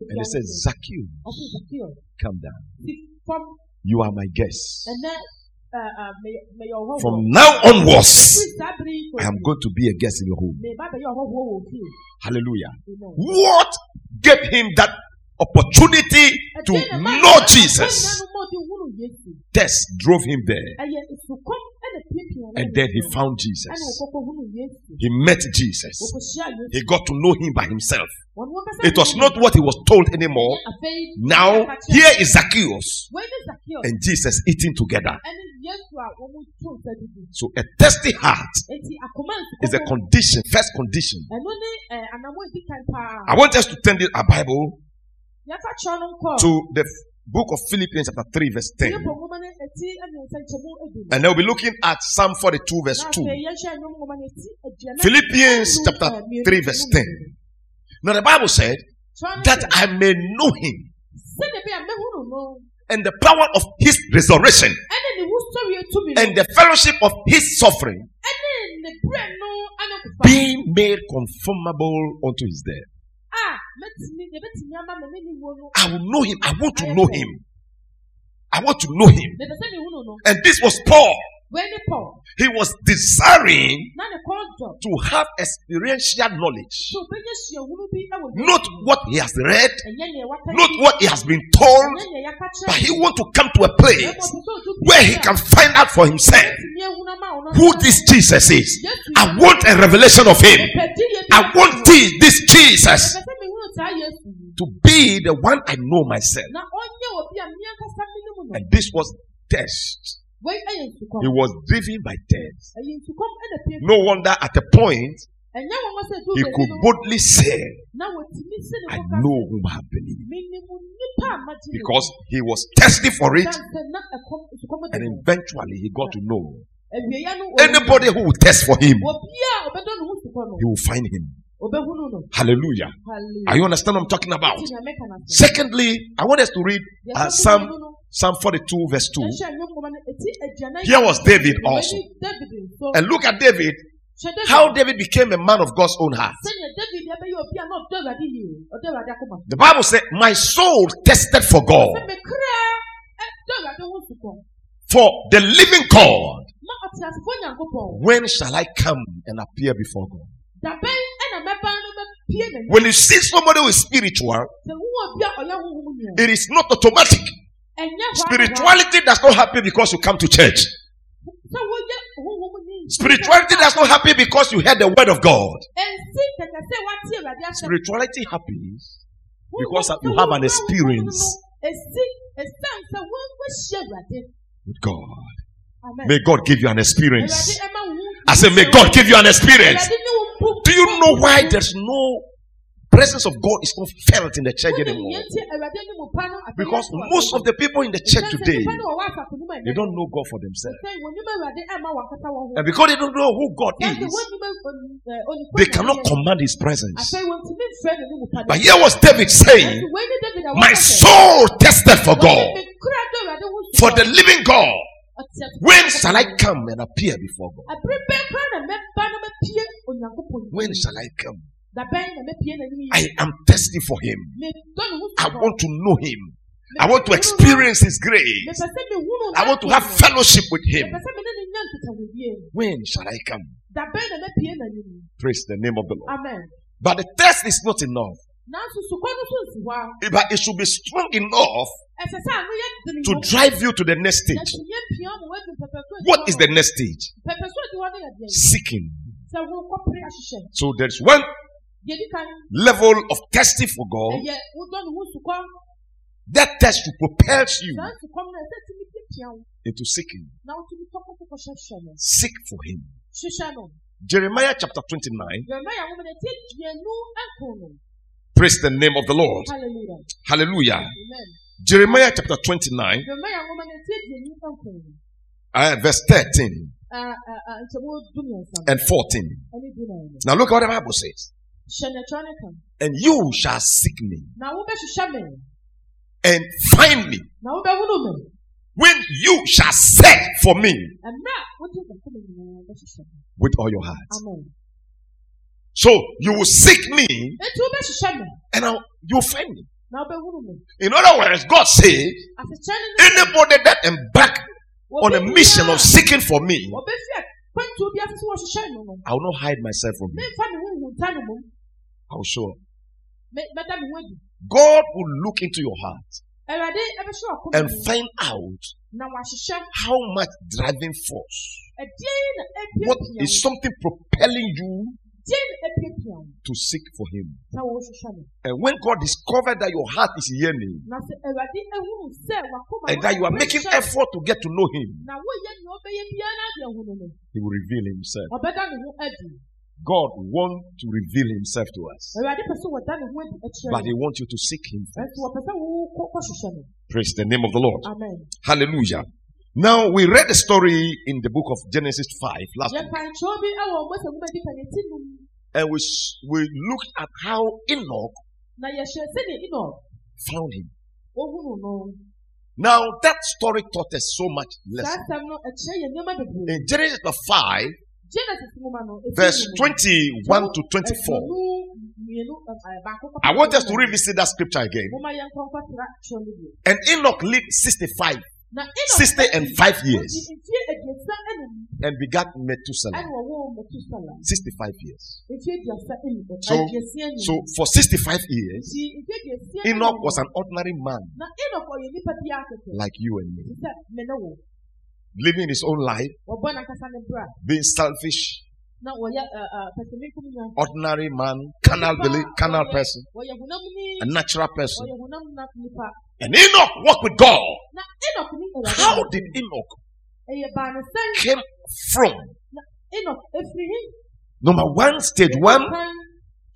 And he said, Zacchaeus, come down. You are my guest. ɛnɛ ɛɛ ɛɛ mɛyɛ ɔhɔhoɔ From now onwards, firi saa bere yi I am going to be a guest in your home. mɛ ba bɛyɛ ɔhɔhoɔ wɔ fie Hallelujah. What gave him that opportunity to Ɛdeɛn na maa know Jesus? no ma ɔde hunu Yesu. Test drove him there. And then he found Jesus. wɔkɔkɔ hunu Yesu. He met Jesus. He got to know him by himself. It was not what he was told anymore. Now, here is Zacchaeus Wei ne Zakeo and Jesus eating together. ɛne Yesu a wɔn to nsa didi. So, a thirsty heart is a condition, first condition. ɛno ne ɛɛ anamɔ edi kan paa. I want us to turn our Bible Yɛka kyerɛ no nkɔ. to the book of Philippians, chapter 3, verse 10. Yɛpɔ nwoma ne eti ɛna nsɛnkyɛmu edu. And we'll be looking at Psalm 42, verse 2. afei yɛhwɛ nnwom nwoma ne eti aduane Philippians chapter 3, verse 10. Now, the Bible said, that I may know him sɛdeɛ bi a mɛhunu no and the power of his resurrection ɛne ne wusɔre etumi no and the fellowship of his suffering, ɛne ne brɛ no ɛne kofa being made conformable unto his death. I will know him. I want to know him. I want to know him. And this was Paul. He was desiring to have experiential knowledge. Not what he has read, not what he has been told, but he wants to come to a place where he can find out for himself who this Jesus is. I want a revelation of him. I want this Jesus Mepɛ sɛ mehunu saa Yesu yi. to be the one I know myself. na ɔnyɛ obi a me ankasa me ne mu no And this was test. wei ɛyɛ nsukɔm He was driven by test. ɛyɛ nsukɔm ɛna pie No wonder at a point ɛnyɛ wɔn wɔ sɛ du he could boldly say, I know whom I have believed. menim nipa a magye ne Because he was thirsty for it, Ɛsiane sɛ na ɛkɔm nsukɔm de and eventually he got to know anybody who will test for him, obi a ɔbɛdɔ ne ho sukɔ no he will find him. Hallelujah. Hallelujah. Are you understand what I'm talking about? Nti Nyame ka n'asɛm. Secondly, I want us to read uh, Psalm Psalm 42, verse 2. yɛhyɛ nnwom nwoma no, eti aduanan Here was David also. And look at David, how David became a man of God's own heart. Sɛnea David ɛbɛyɛ obi a na ɔdɔ Awurade yie, ɔdɔ Awurade akoma. The Bible said, My soul tested for God, me kra ɛdɔ Awurade ho sukɔ. for the living God. Na ɔteasefo Nyankopɔn, When shall I come and appear before God? When you see somebody who is spiritual, Sɛ wohu obi a ɔyɛ honhom ni a, it is not automatic. ɛnyɛ hɔ ara hɔ. Spirituality does not happen because you come to church. Sɛ woyɛ honhom ni. Spirituality does not happen because you heard the word of God. Ɛnsi kɛkɛ sɛ woate Awurade asɛm. Spirituality happens because you have an experience. no, Esi ɛsiane sɛ wo- woahyia Awurade. with God. May God give you an experience. ɛma wo ho- I say, May God give you an experience. You know why there's no presence of God is not felt in the church anymore? nea nti Awurade ne mo pa no afei Because most of the people in the church today, nnipa no wɔ wɔ asafo no mu ɛnnɛ. they don't know God for themselves. Sɛ wɔnim Awurade ɛmma wɔn ankasa wɔn ho. And because they don't know who God is, ɛ, onipa they cannot command His presence. Afei wɔntumi mfrɛ ne ne mu pa no. But here was David saying, Nanso wei ne David a My soul tested for God, me kra dɔ Awurade ho for the living God. When shall I come and appear before God? Abere bɛn koraa na mɛba na mɛpie Onyankopɔn When shall I come? Da bɛn na mɛpie n'anim yi. I am thirsty for Him. Medɔ ne ho I want to know Him. I want to sɛ mehunu no. experience His grace. Mepɛ sɛ mehunu I want to have fellowship with Him. When shall I come? Da bɛn na mɛpie n'anim. Praise the name of the Lord. Amen. But the thirst is not enough. Nanso sukɔ no so nsi hɔ a, But it should be strong enough ɛsɛ sɛ ano yɛ dene to drive you to the next stage. sɛ yɛmpia ma woadu pɛpɛso adi What is the next stage? Pɛpɛso adi hɔ no yɛ deɛ? Seeking. Sɛ wokɔpere ahyehyɛ. So there's one Deɛ di kan, level of testing for God. ɛyɛ wodɔ ne ho sukɔ. That thirst will propel you Saa sukɔm no ɛsɛ tumi pia wo. into seeking. Na wotumi tɔ koko kɔhyehyɛ no. Seek for Him. Jeremiah chapter 29. Praise the name of the Lord. Hallelujah. Hallelujah. Amen. Jeremiah chapter 29, Yeremia nwoma no ɛti aduonu ɛko no. uh, verse 13 Ah, ah, ah, and 14. Now look at what the Bible says. Hyɛ n'atwa ne ka. And you shall seek me Na wobɛhyehyɛ me. and find me when you shall search for me Ɛmɛ a wode nkɔkɔ me nyinaa bɛhyehyɛ me. with all your heart. Amen. So you will seek me Enti wobɛhyehyɛ me. and I'll, you'll find me. na wobɛhunu me In other words, God said, asekyerɛ ne ne anybody that embark on a mission of seeking for me, a ɔbɛfi a kwantuo bi ase sɛ wɔhyehyɛ no no I will not hide myself from him. memfa me ho nhunta no mom I will show up. Me- mɛda me ho adi God will look into your heart awurade ɛbɛhyɛ ɔkoma and find out how much driving force, what is something propelling you deɛn na apiapia wo to seek for him. na wɔhyehyɛ no And when God discovered that your heart is yearning na sɛ awurade ahunu sɛ wakoma and that you are making effort to get to know him, na woyɛ nea ɔbɛyɛ biara de ahu no no he will reveal himself. ɔbɛda ne ho adi God wants to reveal himself to us, awurade pɛ sɛ wɔda ne ho adi akyerɛ but he wants you to seek him first. wɔpɛ sɛ wokɔhyehyɛ no Praise the name of the Lord. amen Hallelujah. Now we read the story in the book of Genesis 5 last week, yɛka nkyerɛw bi wɔ mose nwoma di kan yɛti nom and we, we looked at how Enoch na yɛhyɛ sɛdeɛ ino found him. no Now that story taught us so much lesson. asɛm no ɛkyerɛ yɛ nneɛma bebree In Genesis 5, genesis nwoma no ɛti verse 21 to 24, Aduonu mmienu, ɛ, ɛ, baako kɔpem I want us to revisit that scripture again. Momma yɛnkɔ no bio. And Enoch lived 65 Na Enoch 60 and 5 years mfeɛ aduasa ɛnum and begat Methuselah. ɛna 65 years. Mfeɛ aduasa ɛnum. So- So for 65 years, Enoch was an ordinary man na Enoch ɔyɛ nipa bi akɛkɛ. like you and me, Te sɛ me ne wo. living his own life, Wɔbɔ n'ankasa ne bra. being selfish, ordinary man, belief, carnal person, Wɔyɛ honam ni. a natural person. Ɔyɛ honam na nipa. And Enoch walked with God. Na Enoch ni Awurade How did Enoch came from Enoch efiri hi. number one, stage one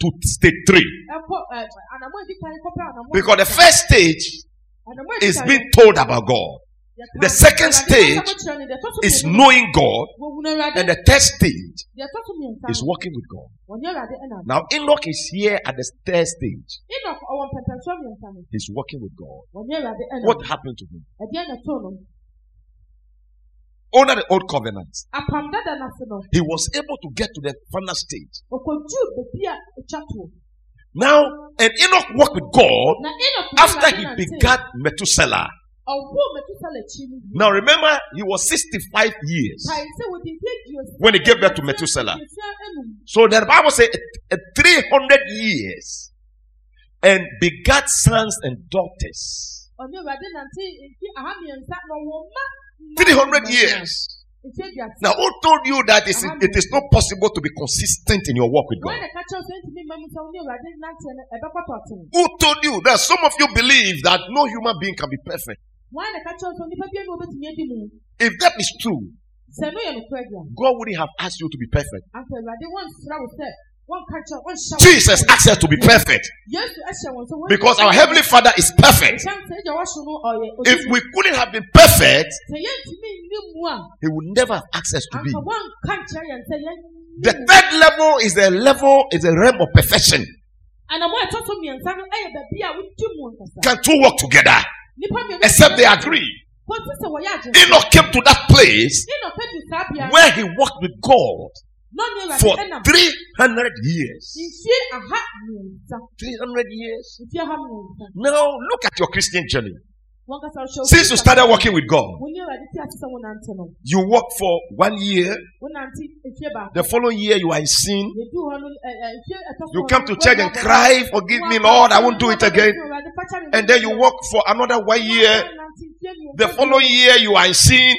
to stage three? ɛkɔ ɛ, anammɔn edi kan kɔpɛ anammɔn Because the first stage is being told about God, the second stage asɛm kyerɛ no, deɛ ɛtɔ so is knowing God, and the third stage Deɛ ɛtɔ so mmiɛnsa is no, walking with God. wɔne Awurade ɛnam. Now Enoch is here at the third stage. Enoch ɔwɔ mpɛmpɛnsoɔ mmiɛnsa no, He's walking with God. wɔne Awurade ɛnam. What happened to him? Ɛdeɛn na ɛtoo no? Under the old covenant, Apam dada no ase no, he was able to get to the final stage. ɔkɔduu baabi a ɛtwa toɔ. Now, and Enoch walked with God Na Enoch ne after he begat Methuselah. Ɔwoo Metusela akyi no bi. Now, remember, he was 65 years Kae sɛ wɔde mfe aduosia- when he gave birth to Methuselah. So the Bible says uh, 300 years and begat sons and daughters. Ɔne Awurade nante mfe aha mmiɛnsa na ɔwɔ mma. mma 300 years. Now, who told you that it is not possible to be consistent in your walk with God? na ɛka kyerɛw sɛ ntumi mma mu sɛ wo ne Awurade nante no ɛbɛkɔtɔ ɔtene. Who told you that some of you believe that no human being can be perfect? Wɔn na ɛka kyerɛw sɛ onipa biara na obetumi adi mu. If that is true, Sɛ no yɛ nokorɛ deɛ, God wouldn't have asked you to be perfect. anka Awurade wɔnsra wo sɛ wɔnka kyerɛ wɔnhyɛ wo Jesus asked us to be perfect Yesu ɛhyɛ wɔn sɛ wɔn- because our Heavenly Father is perfect. Ɛsiane sɛ agya wɔhyɛ no ɔyɛ If we couldn't have been perfect, Sɛ yɛntumi nni mu a, He would never have asked us to be. anka wɔnka nkyerɛ yɛn sɛ yɛnni The third level is a level, is a realm of perfection. Anammɔn a ɛtɔ so mmiɛnsa no yɛ baabi a wodi mu ankasa. Can two work together except they agree? Wɔte sɛ wɔyɛ agye. Enoch came to that place Enoch adu saa bea where he walked with God na ɔne Awurade for ɛnam 300 years. mfie aha mmiɛnsa. 300 years. Mfie aha mmiɛnsa. Now look at your Christian journey. Wɔnkasa ɔhyɛ wo Since you started working with God, Wo ne Awurade te ase sɛ wonante no. you work for one year, Wonante mfie baako. the following year you are in sin. Yɛduu hɔ no, ɛ- ɛ, mfie ɛtɔ so You come to church and cry, Forgive me, Lord, I won't do it again. Awurade, fakyɛ me And then you work for another one year. Wɔnante mfie mmiɛnsa. The following year you are in sin.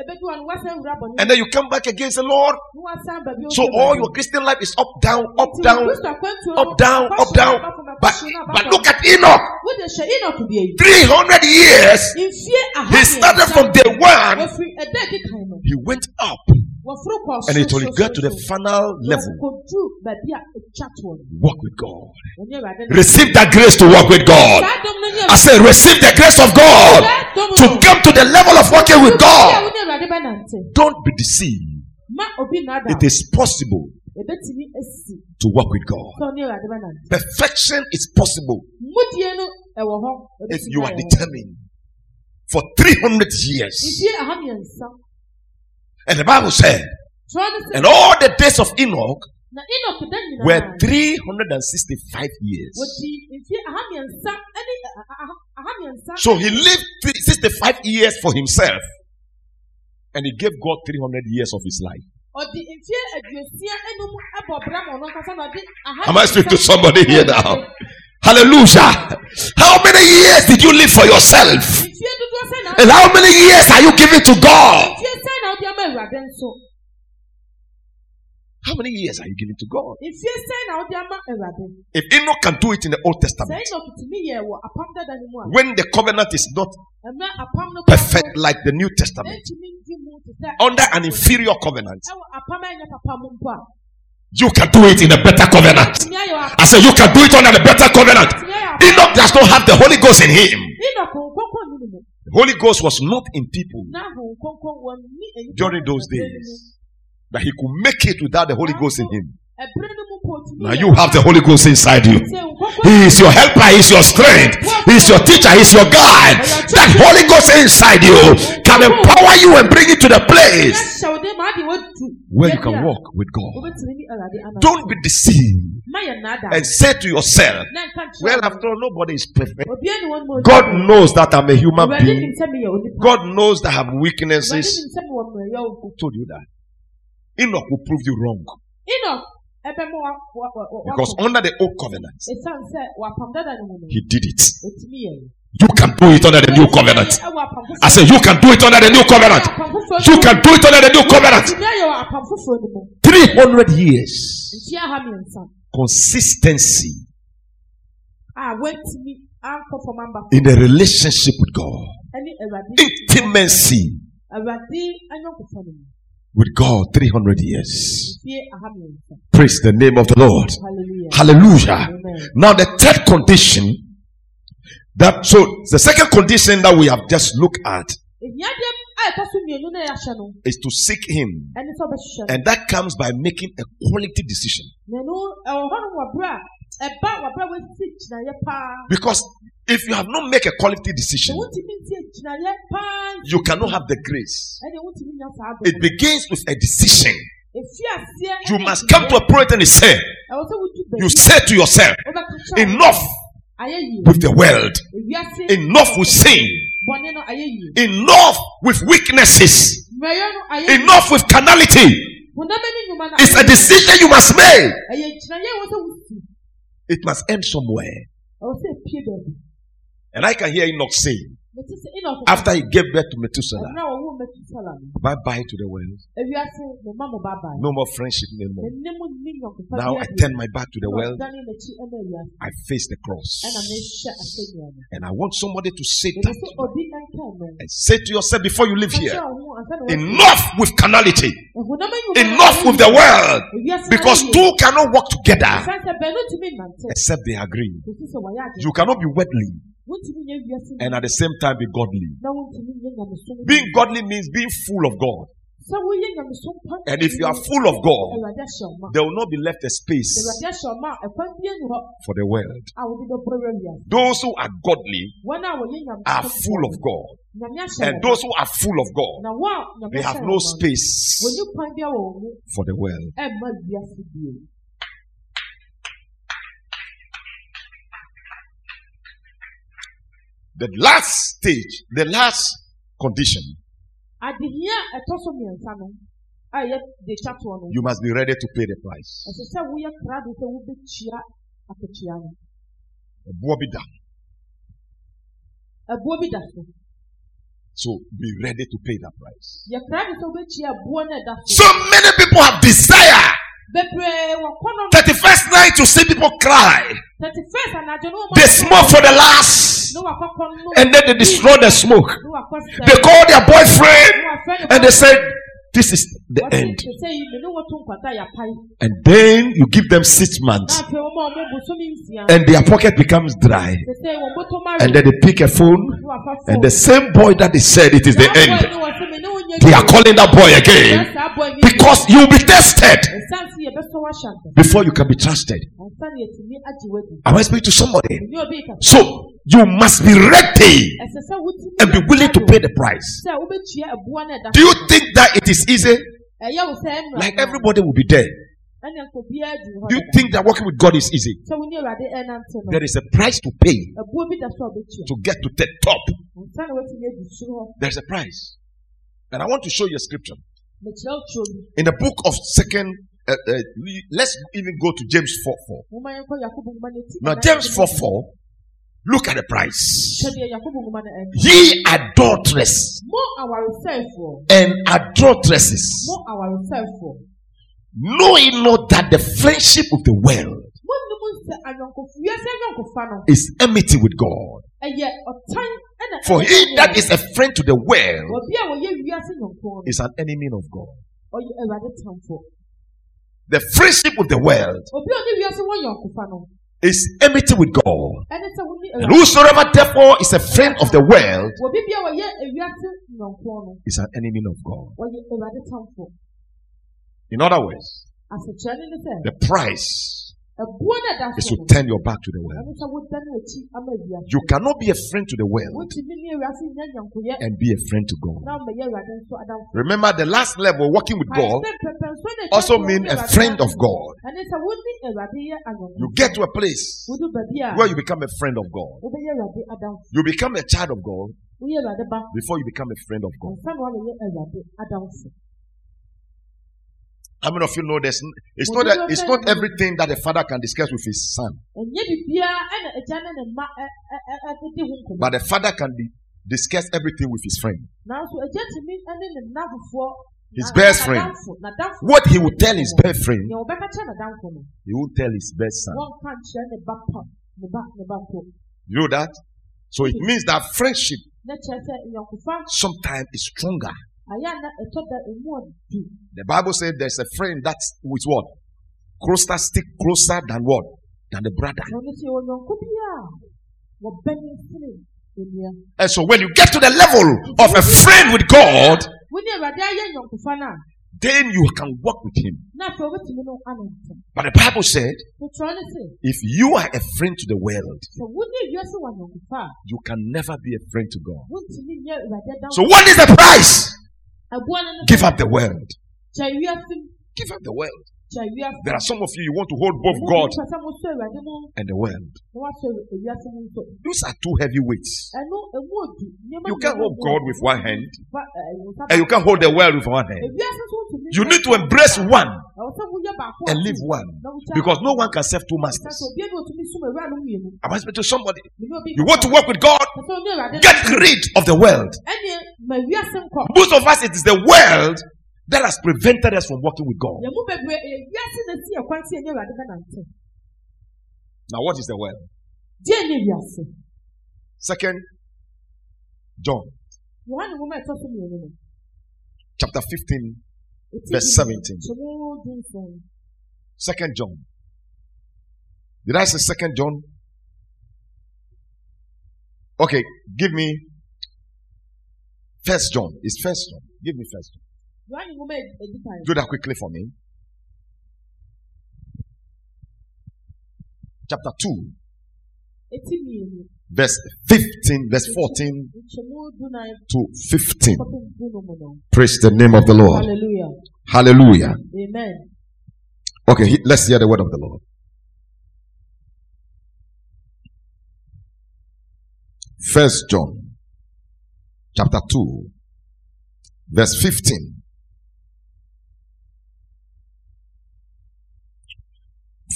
Na ɛbɛdu hɔ no, woasan wura bɔne. And then you come back again and say, Lord, Na woasan ba bio So all your Christian life is up, down, up, down, up, down, up, down. But akɔhyɛ no, aba but look at Enoch. Wode hyɛ Enoch bea yi. 300 years. He started from day one. Wɔfiri ɛda a ɛdi kan no, He went up and it will get to the final level. Wɔkɔduu baabi a ɛtwa toɔ no. Walk with God. Wɔne Awurade na- Receive that grace to walk with God. Saa dɔm no ne I say, receive the grace of God to come to the level of walking with God. wo ne Awurade bɛnante. Don't be deceived. Ma obi nnaadaa It is possible wo. Ɛbɛtumi asi to walk with God. sɛ wo ne Awurade bɛnante. Perfection is possible Mudie no ɛwɔ hɔ. if you are determined. For 300 years. Mfie aha mmiɛnsa. And the Bible said, Twerɛ no sɛ and all the days of Enoch na enoch da were 365 years. wɔdi mfe aha mmiɛnsa ne aha aha mmiɛnsa So he lived 65 years for himself and he gave God 300 years of his life. ɔde mfe aduosia enum ɛbɔ bra ma ɔno nkasa na ɔde aha Am I speaking to somebody here now? Hallelujah. How many years did you live for yourself? And how many years are you giving to God? How many years are you giving to God? If Enoch can do it in the Old Testament, when the covenant is not perfect like the New Testament, under an inferior covenant, you can do it in a better covenant. tumi ayɛ wɔ I said, You can do it under a better covenant. Enoch does not have the Holy Ghost in him. enoch nkɔnkɔn ne mu The Holy Ghost was not in people na nkɔnkɔn wɔn ni enyimfa during those ɛbrɛ no mu. days. That he could make it without the Holy Ghost in him. Ɛbrɛ no mu mpo tumi Now you have the Holy Ghost inside you. He is your helper, He is your strength, He is your teacher, He is your guide. That Holy Ghost inside you can empower you and bring you to the place yɛhyɛ wo den ma ade wadu where you can walk with God. wobɛtumi ne awurade ana Don't be deceived ma yɛ nnaada and say to yourself, na nka nkyerɛ Well, after all, nobody is perfect. obiara ni wɔn mu God knows that I'm a human being. sɛ meyɛ onipa God knows that I have weaknesses. nim sɛ mewɔ mmerɛyɛ wo Who told you that? Enoch will prove you wrong. enoch Because under the old covenant, ɛsiane sɛ wapam dada no mu no he did it. You can do it under the new covenant. ɛwɔ apam foforɔ I said, You can do it under the new covenant. You can do it under the new covenant. ɛtumi ayɛ wɔ apam foforɔ no mu 300 years. nti aha mmiɛnsa Consistency a wɔntumi ankɔ fam amba in the relationship with God, intimacy awurade anyɔnkofa no mu with God 300 years. ntie aha mmiɛnsa Praise the name of the Lord. hallelujah Hallelujah. Now, the third condition that so the second condition that we have just looked at ehiadeɛ a ɛtɔ so mmienu na yɛahyɛ no is to seek Him, ɛne sɛ ɔbɛhwehwɛ no and that comes by making a quality decision. na ɛno ɛwɔ hɔ no wɔberɛ a ɛba wɔberɛ a wɔasi gyinaeɛ paa Because if you have not made a quality decision, wontumi ntie gyinaeɛ paa you cannot have the grace. ɛne wontumi nya saa It begins with a decision. You must come to a point and say, ɛwɔ sɛ wodu you say to yourself, wobɛka kyerɛ wo, enough with the world, enough with sin, bɔne no ayɛ yie enough with weaknesses, mmerɛyɛ no ayɛ yie enough with carnality. honam ne nnwuma no It's a decision you must make. ɛyɛ gyinaeɛ ɛwɔ sɛ wosi It must end somewhere. And I can hear Enoch say, mete sɛ after he gave birth to Methuselah, ɛberɛ a wɔwo metusala no bye bye to the world. ewiase mo ma mo babae No more friendship anymore. ɛnne mu nni nyɔnkofa Now I turn my back to the world. ɔdane n'akyi ɛma ewiase I face the cross. ɛna mehyɛ asɛnnua no And I want somebody to say that sɛ obi ɛnka no and say to yourself before you leave here, kyerɛ wo ho ansa na wɔasi. enough with carnality, Ɛhonam nnwuma no enough with the world. Because two cannot work together Ɛsiane sɛ baanu tumi nnante except they agree. kɔsi sɛ wɔyɛ ade You cannot be worldly wontumi nyɛ wiase and at the same time be godly. na wontumi nyɛ nyamesom Being godly means being full of God. sɛ woyɛ nyamesom pa And if you are full of God, awurade ahyɛ wo ma there will not be left a space awurade ahyɛ wo ma a ɛkwan bia ni hɔ for the world. a wode bɛbɔrɔ wiase Those who are godly wɔn a wɔyɛ nyamesom are full of God. And those who are full of God, na wɔn a nyame they have no wɔn ma no, space wɔnni kwan bia wɔ wɔn mu for the world. The last stage, the last condition, adehia a ɛtɔ so mmiɛnsa no a ɛyɛ de twa toɔ no you must be ready to pay the price. ɛsɛ sɛ woyɛ krado sɛ wobɛkyia akakyia no Ɛboɔ bi da. ɛboɔ bi da so be ready to pay that price. yɛ krado sɛ wobɛkyia ɛboɔ no a ɛda so So many people have desire. Bebree wɔkɔ no 31st night you see people cry. thirty first anadwo no wɔn They smoke for the last. ne wakɔkɔ no And then they destroy the smoke. ne wakɔ sɛ They call their boyfriend ne wafrɛ no and they say, This is the end. te sɛ yi me ne wɔto nkwata yɛapae And then you give them six months. afei wɔn a wɔn bosome nsia And their pocket becomes dry. te sɛ wɔn bɔtɔ ma And then they pick a phone. And the same boy that they said it is the end. No wɔse me ne wo nyɛ They are calling that boy again. Saa saa boy no Because you will be tested ɛsiane sɛ yɛbɛsɔ wahyɛ before you can be trusted. ansa na yɛtumi agye Am I speaking to somebody? ɛnyɛ obi kasa So you must be ready ɛsɛ sɛ wotumi and be willing to pay the price. sɛ wobɛtua ɛboa no a ɛda Do you think that it is easy? ɛyɛ wo sɛ ɛmmerɛ Like everybody will be there. ɛne nka obiara di hɔ Do you think that working with God is easy? sɛ wo ne awurade ɛnante no There is a price to pay ɛbuo bi da so a wobɛtua to get to the top. nsa na watumi adi soro hɔ There's a price. And I want to show you a scripture. mekyerɛ wo turo bi In the book of Second, uh, uh, let's even go to James 4 4. nwoma yɛnkɔ yakobo nwoma no ti Now, James 4 4, look at the price. hwɛ deɛ yakobo nwoma no ɛka Ye adulteress and adulteresses, mo awaresɛefoɔ know ye not that the friendship of the world monnim sɛ ayɔnkof wiase ayɔnkofa no is enmity with God? Ɛyɛ ɔtan ɛna For he that is a friend to the world obi a wɔyɛ wiase nyɔnko no is an enemy of God. ɔyɛ awurade tamfo The friendship of the world obi a ɔne wiase wɔ yɔnkofa no is enmity with God. ɛne sɛ wo ne And whosoever therefore is a friend of the world obi bi a wɔyɛ wiase nyɔnko no is an enemy of God. ɔyɛ awurade tamfo In other words, asekyerɛ ne ne sɛ the price ɛbuo no ɛda is so to turn your back to the world. ɛne sɛ wodane w'akyi ama wiase You cannot be a friend to the world wontumi ne wiase nyɛ nyɔnkoyɛ and be a friend to God. na womɛyɛ awurade nso adamfo Remember, the last level, working with God, Ayɛ sɛ pɛpɛnso ne ɛkyɛ also sɛ wo mean ne a friend of. God. ɛne sɛ wo ne awurade yɛ anyɔnko You get to a place wodu baabi a where you become a friend of God. wobɛyɛ awurade adamfo You become a child of God woyɛ awurade ba before you become a friend of God. How many of you know this? It's not that, it's not everything that a father can discuss with his son, but the father can be, discuss everything with his friend. nanso agya tumi ne ne nnafofoɔ His best friend. What he will tell his best friend, nea wɔbɛka kyerɛ n'adamfo no he won't tell his best son. wɔnka nkyerɛ ne ba pa ne ba ne ba po You know that? So it means that friendship na kyerɛ sɛ nyɔnkofa sometimes is stronger. Ayɛ a na ɛtɔ da emu ɔdu The Bible said there's a friend that's with what? Closer, stick closer than what? Than the brother. na ɔno sɛ yɛwɔ nyɔnko bi a wɔbɛne sene onua And so when you get to the level of a friend with God, wo ne awurade ayɛ nyɔnkofa no a then you can walk with him. na afei wobɛtumi no anante But the Bible said, metrɔ ne sɛ if you are a friend to the world, sɛ wo ne wiase wɔ nyɔnkofa a you can never be a friend to God. wontumi nyɛ awurade adamfo So what is the price? Aboa no no Give up the world. gya wiase mu Give up the world. There are some of you, you want to hold both God pɛ sɛ mosɔ awurade mu and the world. na woasɔ wiase mu nso Those are two heavy weights. ɛno emu odu nneɛma You can't hold God with one hand Fa- ɛ, wo nsa and you can't hold the world with one hand. ewiase nso ntumi You need to embrace one ɛwɔ sɛ woyɛ baako and leave one because no one can serve two masters. sɛ obiara na otumi sum awura no mmienu I must speak to somebody. You want to work with God? Sɛ sɛ ɔne awurade Get rid of the world. ɛneɛ ma wiase nkɔ Most of us, it is the world that has prevented us from working with God. yɛn mu bebree ɛyɛ wiase na si ɛkwan si ɛne awurade bɛnante Now, what is the world? deɛ ne wiase Second John yohane nwoma a ɛtɔ so mmienu no chapter 15, verse bi- 17. Second John. Did I say second John? Okay, give me first John. It's first John. Give me first John. Yohane nwoma a ɛdi kan Do that quickly for me. Chapter 2, verse 15, verse 14 to 15. kɔpem du no mu no Praise the name of the Lord. hallelujah Hallelujah. amen Okay, let's hear the word of the Lord. First John chapter 2 verse 15.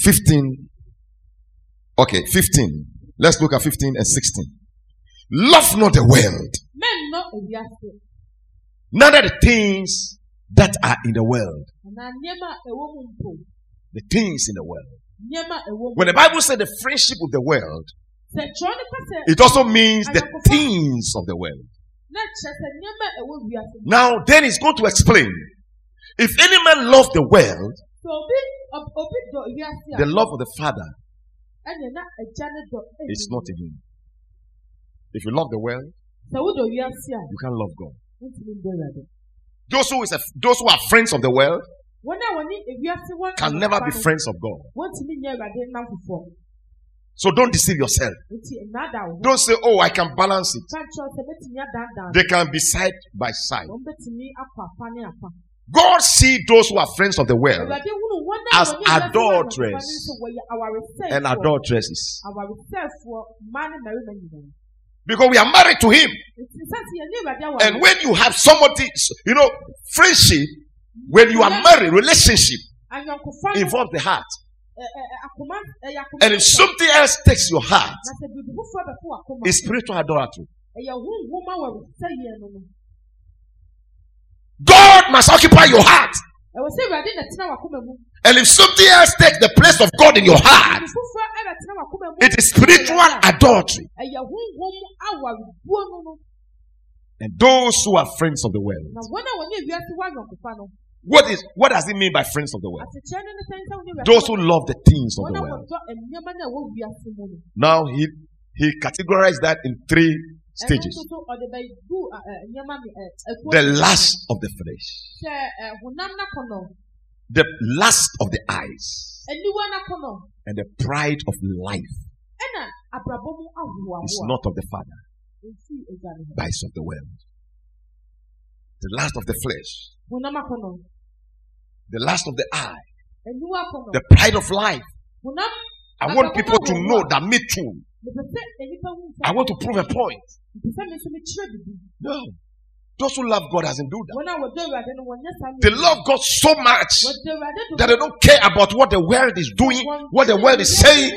15. Okay, 15. Let's look at 15 and 16. Love not the world, neither the things that are in the world. anaa nneɛma a ɛwɔ mu mpo The things in the world. nneɛma a ɛwɔ When the Bible said the friendship of the world, sɛ kyerɛ no pɛ sɛ it also means the things of the world. na kyerɛ sɛ nneɛma a ɛwɔ wiase mu Now, then he's going to explain if any man love the world, sɛ obi ɔb- obi dɔ wiase a the love of the Father ɛnna na agya ne dɔ ɛnni is not in him. If you love the world, sɛ wodɔ wiase a you can't love God. wontumi ndɔ awurade Those who, is a, those who are friends of the world wɔn a wɔne ewiase wɔn can never be friends of God. wɔntumi nyɛ awurade nam foforɔ So don't deceive yourself. nti nnaada wo ho Don't say, oh, I can balance it. ka kyerɛ sɛ bɛtumi adandan They can be side by side. Wɔn bɛtumi akɔ afa ne afa God see those who are friends of the world Awurade hunu wɔn a as wɔne wiase wɔ adulterers Awurade nso wɔyɛ awaresɛefoɔ. and adulteresses. Awaresɛefoɔ, mmaa ne mmarima nyinaa. Because we are married to Him. Nti sɛ sɛ yɛne Awurade aware- And when you have somebody, you know, friendship, when you are married, relationship involves the heart. akoma- ɛyɛ akoma And if something else takes your heart, Na sɛ biribi foforɔ it's spiritual idolatry. ɛyɛ honhom awaresɛeɛ no no. God must occupy your heart. Ɛwɔ sɛ Awurade na tena w'akoma mu. And if something else takes the place of God in your heart, Biribi foforɔ ɛbɛtena w'akoma mu. it is spiritual adultery. Ɛyɛ honhom awarebuo no no. And those who are friends of the world. Na wɔn a wɔne wiase wɔ anyɔnkofa no, What is what does it mean by friends of the world? asekyerɛ ne ne sɛ sɛ wɔne wiase Those who love the things of the world. wɔdɔ nneɛma no a ɛwɔ wiase mu no. Now he he categorized that in three stages. nso so ɔde bɛgu ɛ, ɛ, nneɛma mi- ɛ, ɛkuo The no. lust of the flesh, Sɛ ɛ, honam n'akɔnɔ, the lust of the eyes, and the pride of life ɛna abrabɔ mu ahohoahoa. is not of the Father, Nti agya ne ho. but is of the world. The lust of the flesh, the lust of the eye, the pride of life. I want people to know that me too. mepɛ sɛ nnipa hu sɛ I want to prove a point. Mepɛ sɛ me nso mekyerɛ biribi. No. Those who love God doesn't do that. Wɔn a wɔdɔ Awurade no wɔnyɛ saa They love God so much Wɔdɔ Awurade do that they don't care about what the world is doing, what the world is saying.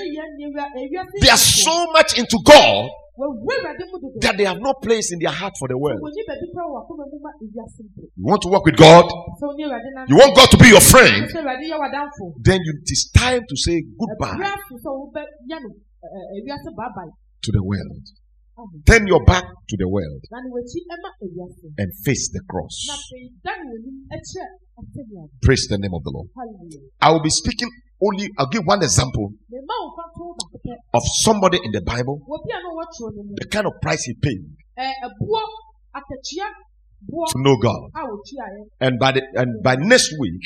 They are so much into God that they have no place in their heart for the world. You want to work with God? You want God to be your friend? Then it is time to say goodbye to the world. Turn your back to the world and face the cross. Praise the name of the Lord. I will be speaking only, I'll give one example of somebody in the Bible, the kind of price he paid to know God. And by the, and by next week,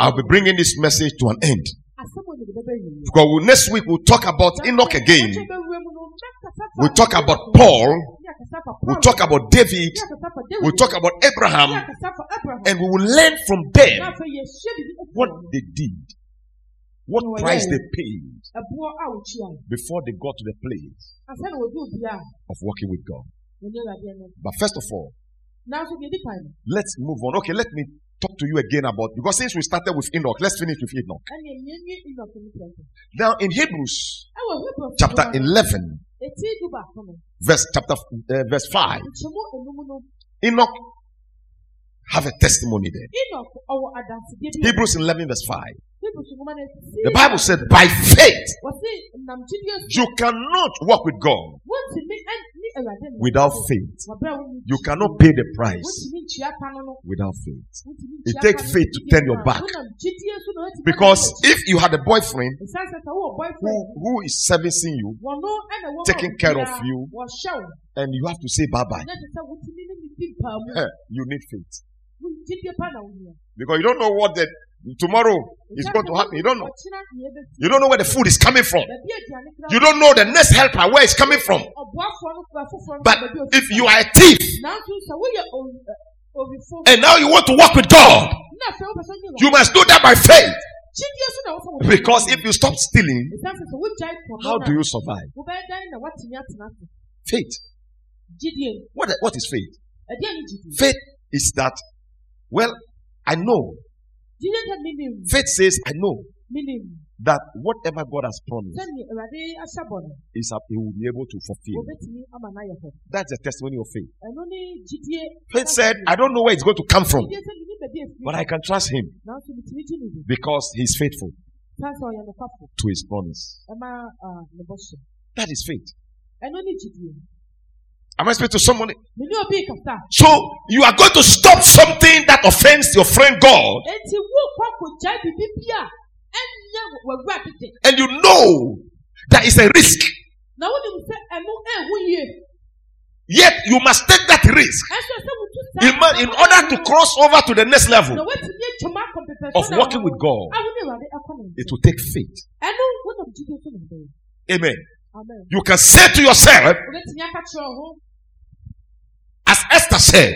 I'll be bringing this message to an end. Because next week we'll talk about Enoch again. We'll talk about Paul. We'll talk about David. We'll talk about Abraham. And we will learn from them what they did, what price they paid before they got to the place of working with God. But first of all, let's move on. Okay, let me talk to you again about because since we started with Enoch, let's finish with Enoch. Now in Hebrews chapter 11, verse chapter uh, verse 5, Enoch have a testimony there. Hebrews 11 verse 5. The Bible said, by faith, you cannot walk with God without faith. You cannot pay the price. without faith. It takes faith to turn your back. Because if you had a boyfriend who, who is servicing you, taking care of you, and you have to say bye bye, you need faith. Because you don't know what the tomorrow is going to happen. You don't know. You don't know where the food is coming from. You don't know the next helper where it's coming from. But if you are a thief and now you want to walk with God, you must do that by faith. Because if you stop stealing, how do you survive? Faith. What, what is faith? Faith is that, well, I know. Faith says, I know that whatever God has promised is that He will be able to fulfill. That's the testimony of faith. Faith said, I don't know where it's going to come from, but I can trust Him because He's faithful to His promise. That is faith. Am I speaking to somebody? So you are going to stop something that offends your friend God, and you know that is a risk. Yet you must take that risk. In, in order to cross over to the next level of working with God. It will take faith. Amen. You can say to yourself, Esther said,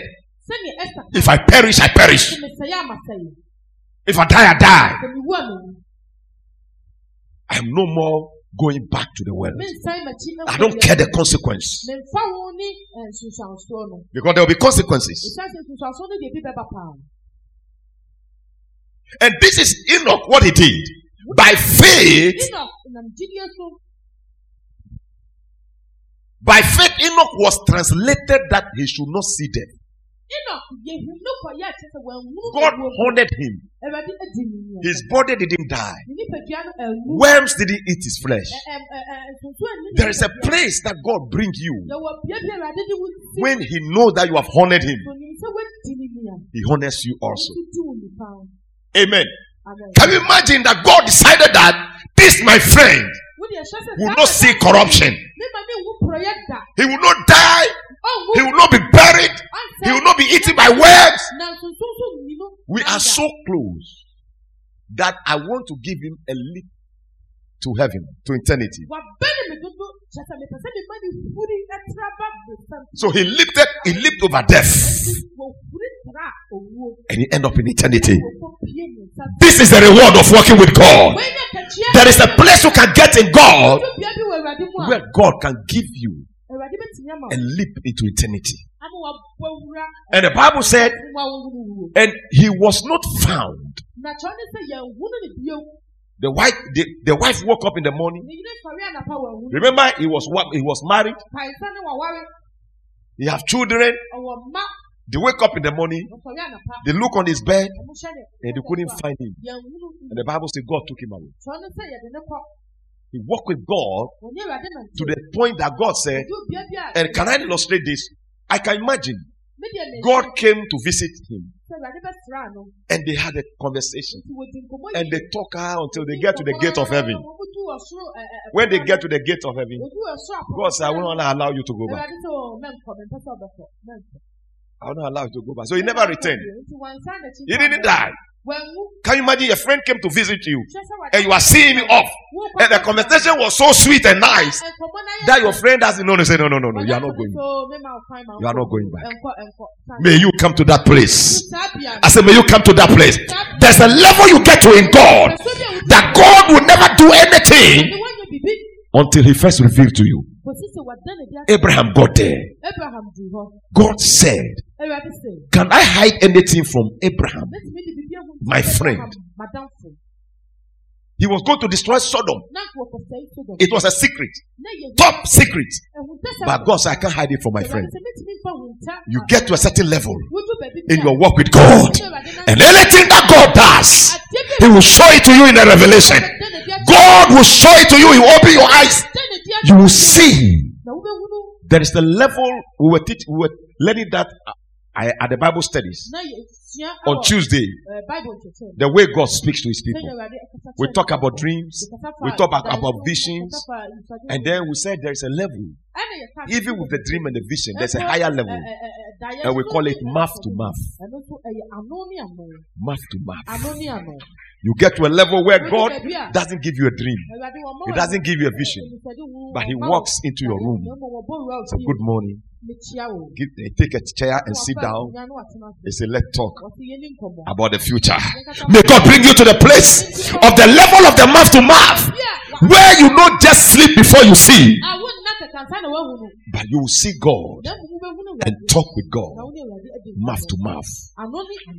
If I perish, I perish. If I die, I die. I am no more going back to the world. I don't care the consequence. Because there will be consequences. And this is Enoch what he did. By faith, by faith, Enoch was translated that he should not see death. God honored him. His body didn't die. Worms didn't eat his flesh. There is a place that God brings you when He knows that you have honored Him. He honors you also. Amen. Can you imagine that God decided that this, my friend, will not see corruption? He will not die. He will not be buried. He will not be eaten by worms. We are so close that I want to give him a leap to heaven, to eternity. So he lifted, he leaped over death. And he end up in eternity. This is the reward of working with God. There is a place you can get in God where God can give you a leap into eternity. And the Bible said, and he was not found. The wife, the, the wife woke up in the morning. Remember, he was he was married. He have children. They wake up in the morning. They look on his bed and they couldn't find him. And the Bible says God took him away. He walked with God to the point that God said, and can I illustrate this? I can imagine God came to visit him. And they had a conversation. And they talk out until they get to the gate of heaven. When they get to the gate of heaven, God said, I will not allow you to go back. I will not allow you to go back. So he never returned. He didn't die. Can you imagine your friend came to visit you and you are seeing me off and the conversation was so sweet and nice that your friend doesn't know. Say, no, no, no, no, you are not going. Back. You are not going back. May you come to that place. I said, may you come to that place. There's a level you get to in God that God will never do anything until He first revealed to you. Abraham got there. God said, Can I hide anything from Abraham? My friend. He was going to destroy Sodom. It was a secret. Top secret. But God said, I can't hide it from my friend. You get to a certain level in your work with God. And anything that God does, He will show it to you in a revelation. God will show it to you. He will open your eyes. You will see. There is the level we were teaching, we were learning that uh, at the Bible studies on Tuesday, the way God speaks to his people. We talk about dreams, we talk about, about visions, and then we said there is a level. Even with the dream and the vision, there's a higher level. And we call it mouth to mouth. Mouth to mouth. You get to a level where God doesn't give you a dream, He doesn't give you a vision, but He walks into your room. Say, Good morning. Give, eh, take a chair and sit down. He said, Let's talk about the future. May God bring you to the place of the level of the mouth to mouth where you not just sleep before you see, but you will see God and talk with God mouth to mouth.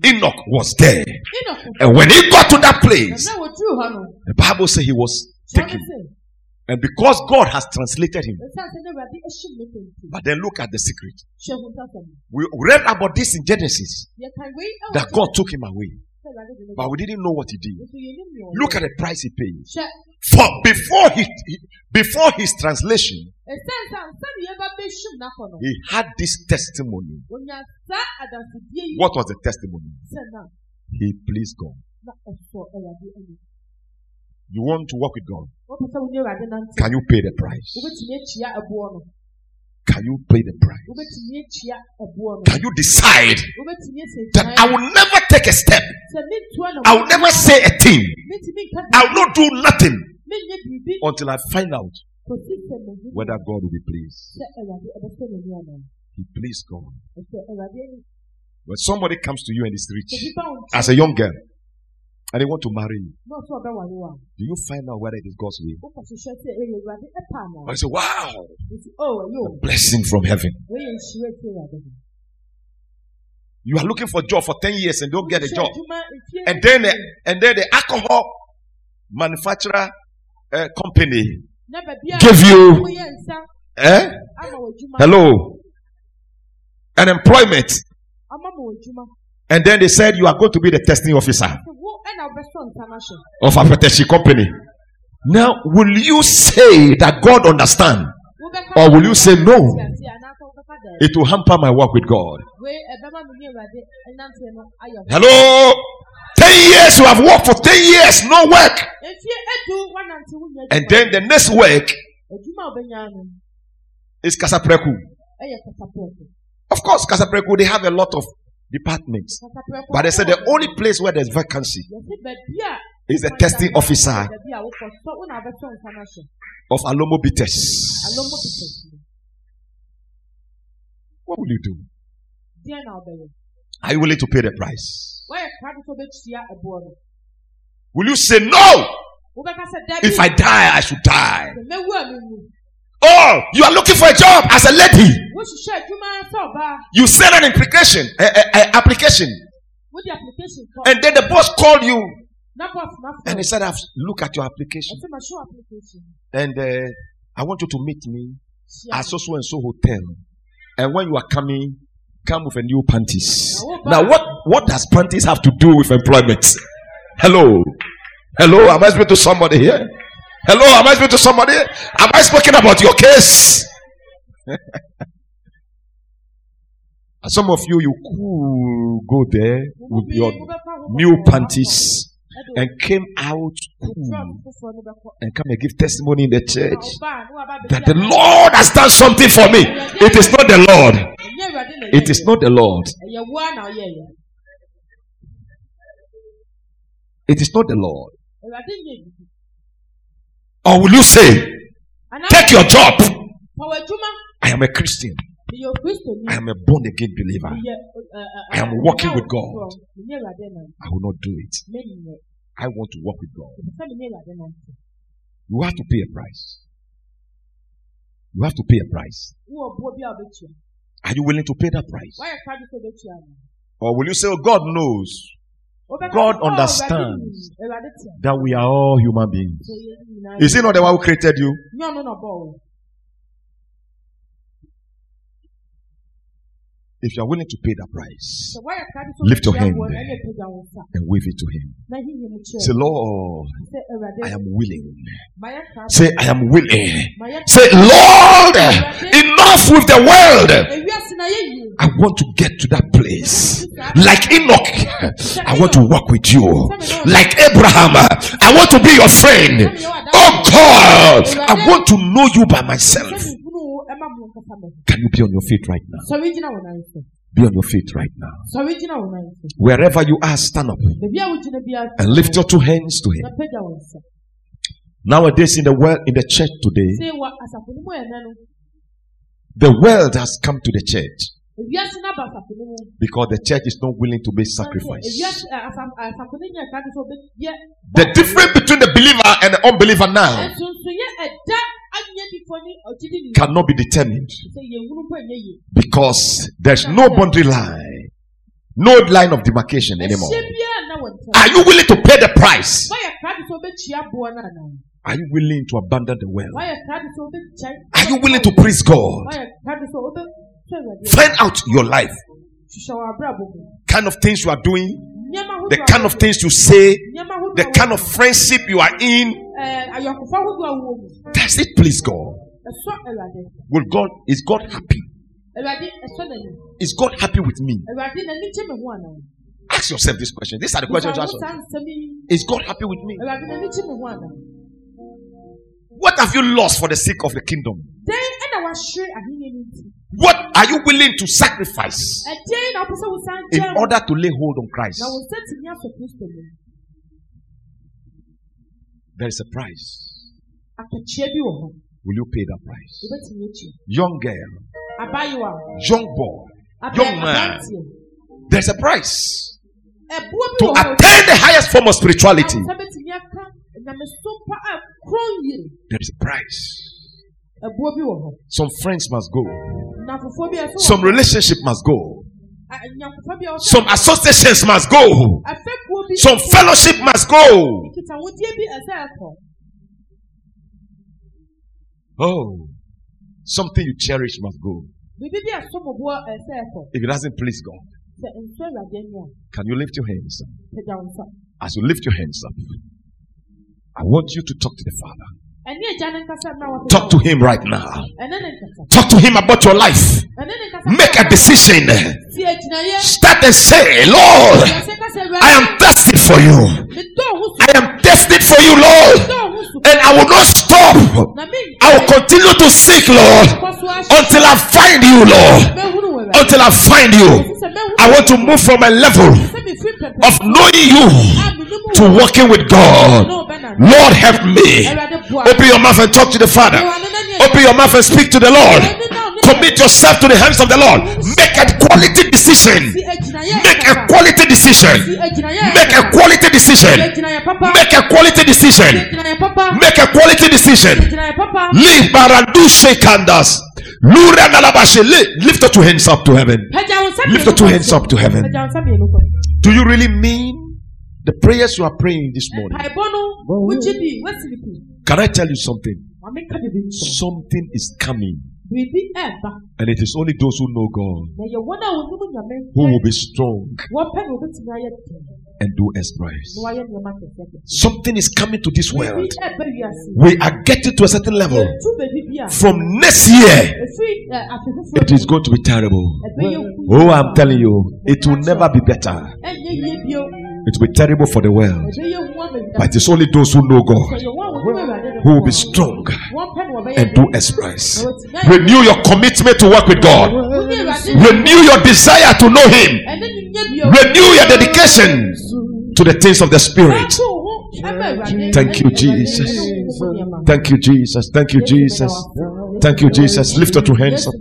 Enoch was there. And when he got to that place, the Bible says he was taken. And because God has translated him. But then look at the secret. We read about this in Genesis. That God took him away. But we didn't know what he did. Look at the price he paid. For before he, before his translation, he had this testimony. What was the testimony? He pleased God. You want to work with God? Can you pay the price? Can you pay the price? Can you decide that I will never take a step? I will never say a thing. I will not do nothing until I find out whether God will be pleased. He pleased God. When somebody comes to you and is rich as a young girl and they want to marry you, do you find out whether it is God's will? I say, wow, a blessing from heaven. You are looking for a job for 10 years and don't get a job. And then, and then the alcohol manufacturer uh, company give you eh? hello? An employment. And then they said you are going to be the testing officer of a protection company. Now will you say that god understand? Or will you say no? It will hamper my work with god. Hello? 10 years you have worked for 10 years no work. And then the next work is Kasapreko. Of course Kasapreko they have a lot of departments. But they said the only place where there's vacancy is the testing officer of alomo bitters. What will you do? Are you willing to pay the price? Will you say no? If I die, I should die. Oh, you are looking for a job as a lady. You send an application, a, a, a application, and then the boss called you, and he said, "I've look at your application, and uh, I want you to meet me at so so and so hotel, and when you are coming, come with a new panties. Now, what what does panties have to do with employment? Hello, hello. Am I speaking to somebody here? Hello, am I speaking to somebody? Am I speaking about your case? Some of you, you could go there with your new panties and came out cool and come and give testimony in the church that the Lord has done something for me. It is not the Lord. It is not the Lord. It is not the Lord. Or will you say, take your job? I am a Christian. I am a born again believer. I am working with God. I will not do it. I want to work with God. You have to pay a price. You have to pay a price. Are you willing to pay that price? Or will you say, oh, God knows? God understands that we are all human beings. Is He not the one who created you? If you are willing to pay that price, lift your hand and wave it to Him. Say, Lord, I am willing. Say, I am willing. Say, Lord, enough with the world. I want to get to that place. Like Enoch, I want to walk with you. Like Abraham, I want to be your friend. Oh God, I want to know you by myself. Can you be on your feet right now? Be on your feet right now. Wherever you are, stand up and lift your two hands to Him. Nowadays, in the world, in the church today, the world has come to the church because the church is not willing to make sacrifice. The difference between the believer and the unbeliever now cannot be determined because there's no boundary line, no line of demarcation anymore. Are you willing to pay the price? Are you willing to abandon the world? Are you willing to praise God? Find out your life. Kind of things you are doing, the kind of things you say, the kind of friendship you are in. Does it please God? Will God is God happy? Is God happy with me? Ask yourself this question. These are the questions you ask. Is God happy with me? What have you lost for the sake of the kingdom? What are you willing to sacrifice in order to lay hold on Christ? There is a price. Will you pay that price? Young girl, young boy, young man, There's a price. To attain the highest form of spirituality. There is a price. Some friends must go. Some relationship must go. Some associations must go. Some fellowship must go. Oh, something you cherish must go. If it doesn't please God, can you lift your hands up? As you lift your hands up, I want you to talk to the Father. Talk to him right now. Talk to him about your life. Make a decision. Start and say, Lord, I am thirsty for you. I am destined for you, Lord. And I will not stop. I will continue to seek, Lord, until I find you, Lord. Until I find you. I want to move from a level of knowing you to working with God. Lord, help me. Open your mouth and talk to the Father. Open your mouth and speak to the Lord. Commit yourself to the hands of the Lord. Make a quality decision. Make a quality decision. Make a quality decision. Make a quality decision. Make a quality decision. Leave Barandu Shekandas. Lift up your hands up to heaven. Lift up your hands up to heaven. Do you really mean the prayers you are praying this morning? Can I tell you something? Something is coming. And it is only those who know God who will be strong and do exploits. Something is coming to this world. We are getting to a certain level. From next year, it is going to be terrible. Oh, I'm telling you, it will never be better. It will be terrible for the world. But it is only those who know God who will be strong and do exploits. Renew your commitment to work with God. Renew your desire to know Him. Renew your dedication to the things of the Spirit. Thank you, Jesus. Thank you, Jesus. Thank you, Jesus. Thank you, Jesus. Lift up your hands up.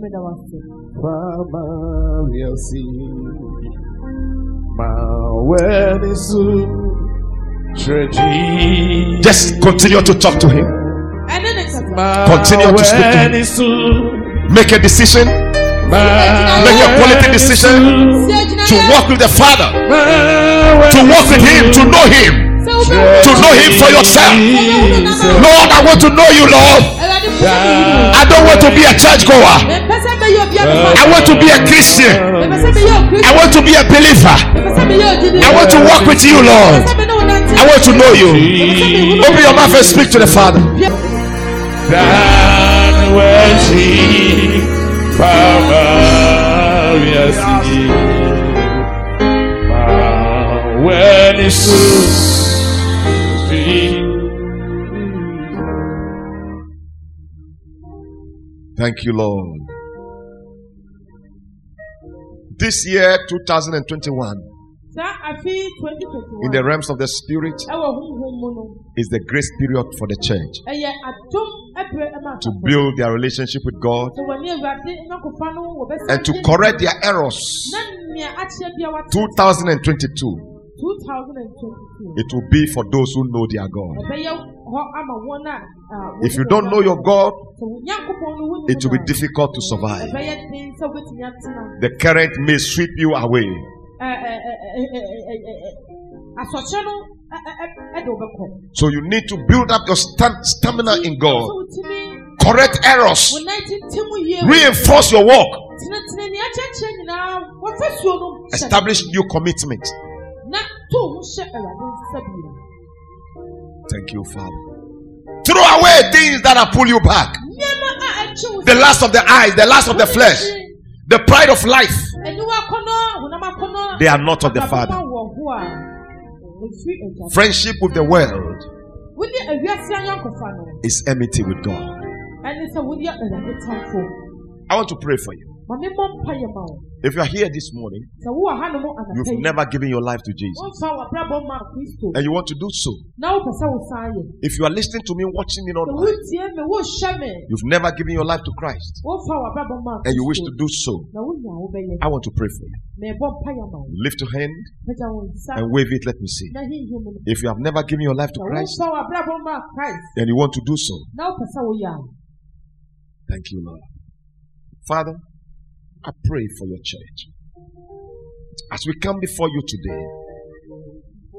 Just continue to talk to him. Continue to speak to him. Make a decision. Make a quality decision to walk with the Father, to walk with Him, to know Him, to know Him for yourself. Lord, I want to know you, Lord. I don't want to be a churchgoer. I want to be a Christian. I want to be a believer. I want to walk with you, Lord. I want to know you. Open your mouth and speak to the Father. That when she when it's Thank you, Lord. This year, 2021, in the realms of the spirit, is the grace period for the church to build their relationship with God and to correct their errors. 2022 it will be for those who know their God. If you don't know your God, it will be difficult to survive. The current may sweep you away. So you need to build up your stamina in God. Correct errors. Reinforce your walk. Establish new commitment. Thank you, Father. Throw away things that are pull you back. The lust of the eyes, the lust of the flesh, the pride of life. They are not of the Father. Friendship with the world is enmity with God. I want to pray for you. If you are here this morning, you've never given your life to Jesus, and you want to do so. If you are listening to me, watching me online, you've never given your life to Christ, and you wish to do so, I want to pray for you. Lift your hand and wave it. Let me see. If you have never given your life to Christ, and you want to do so, thank you, Lord. Father, I pray for your church. As we come before you today,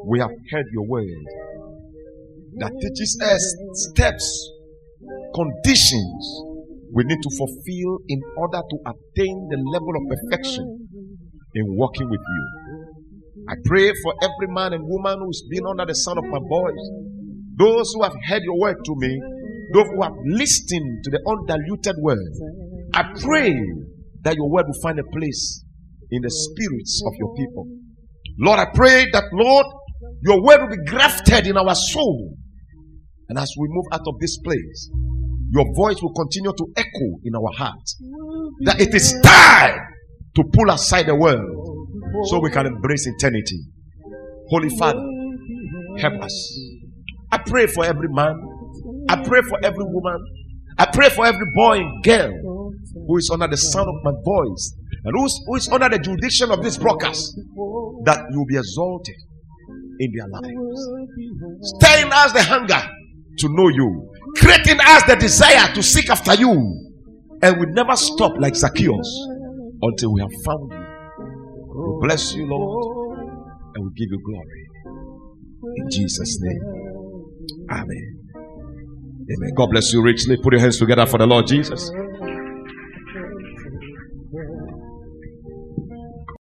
we have heard your word that teaches us steps, conditions we need to fulfill in order to attain the level of perfection in walking with you. I pray for every man and woman who's been under the sound of my voice, those who have heard your word to me, those who have listened to the undiluted word. I pray that your word will find a place in the spirits of your people. Lord, I pray that, Lord, your word will be grafted in our soul. And as we move out of this place, your voice will continue to echo in our hearts. That it is time to pull aside the world so we can embrace eternity. Holy Father, help us. I pray for every man. I pray for every woman. I pray for every boy and girl who is under the sound of my voice and who is, under the jurisdiction of this broadcast, that you will be exalted in their lives. Stirring us the hunger to know you, creating us the desire to seek after you, and we never stop like Zacchaeus until we have found you. We bless you, Lord, and we give you glory. In Jesus' name. Amen. Amen. God bless you richly. Put your hands together for the Lord Jesus.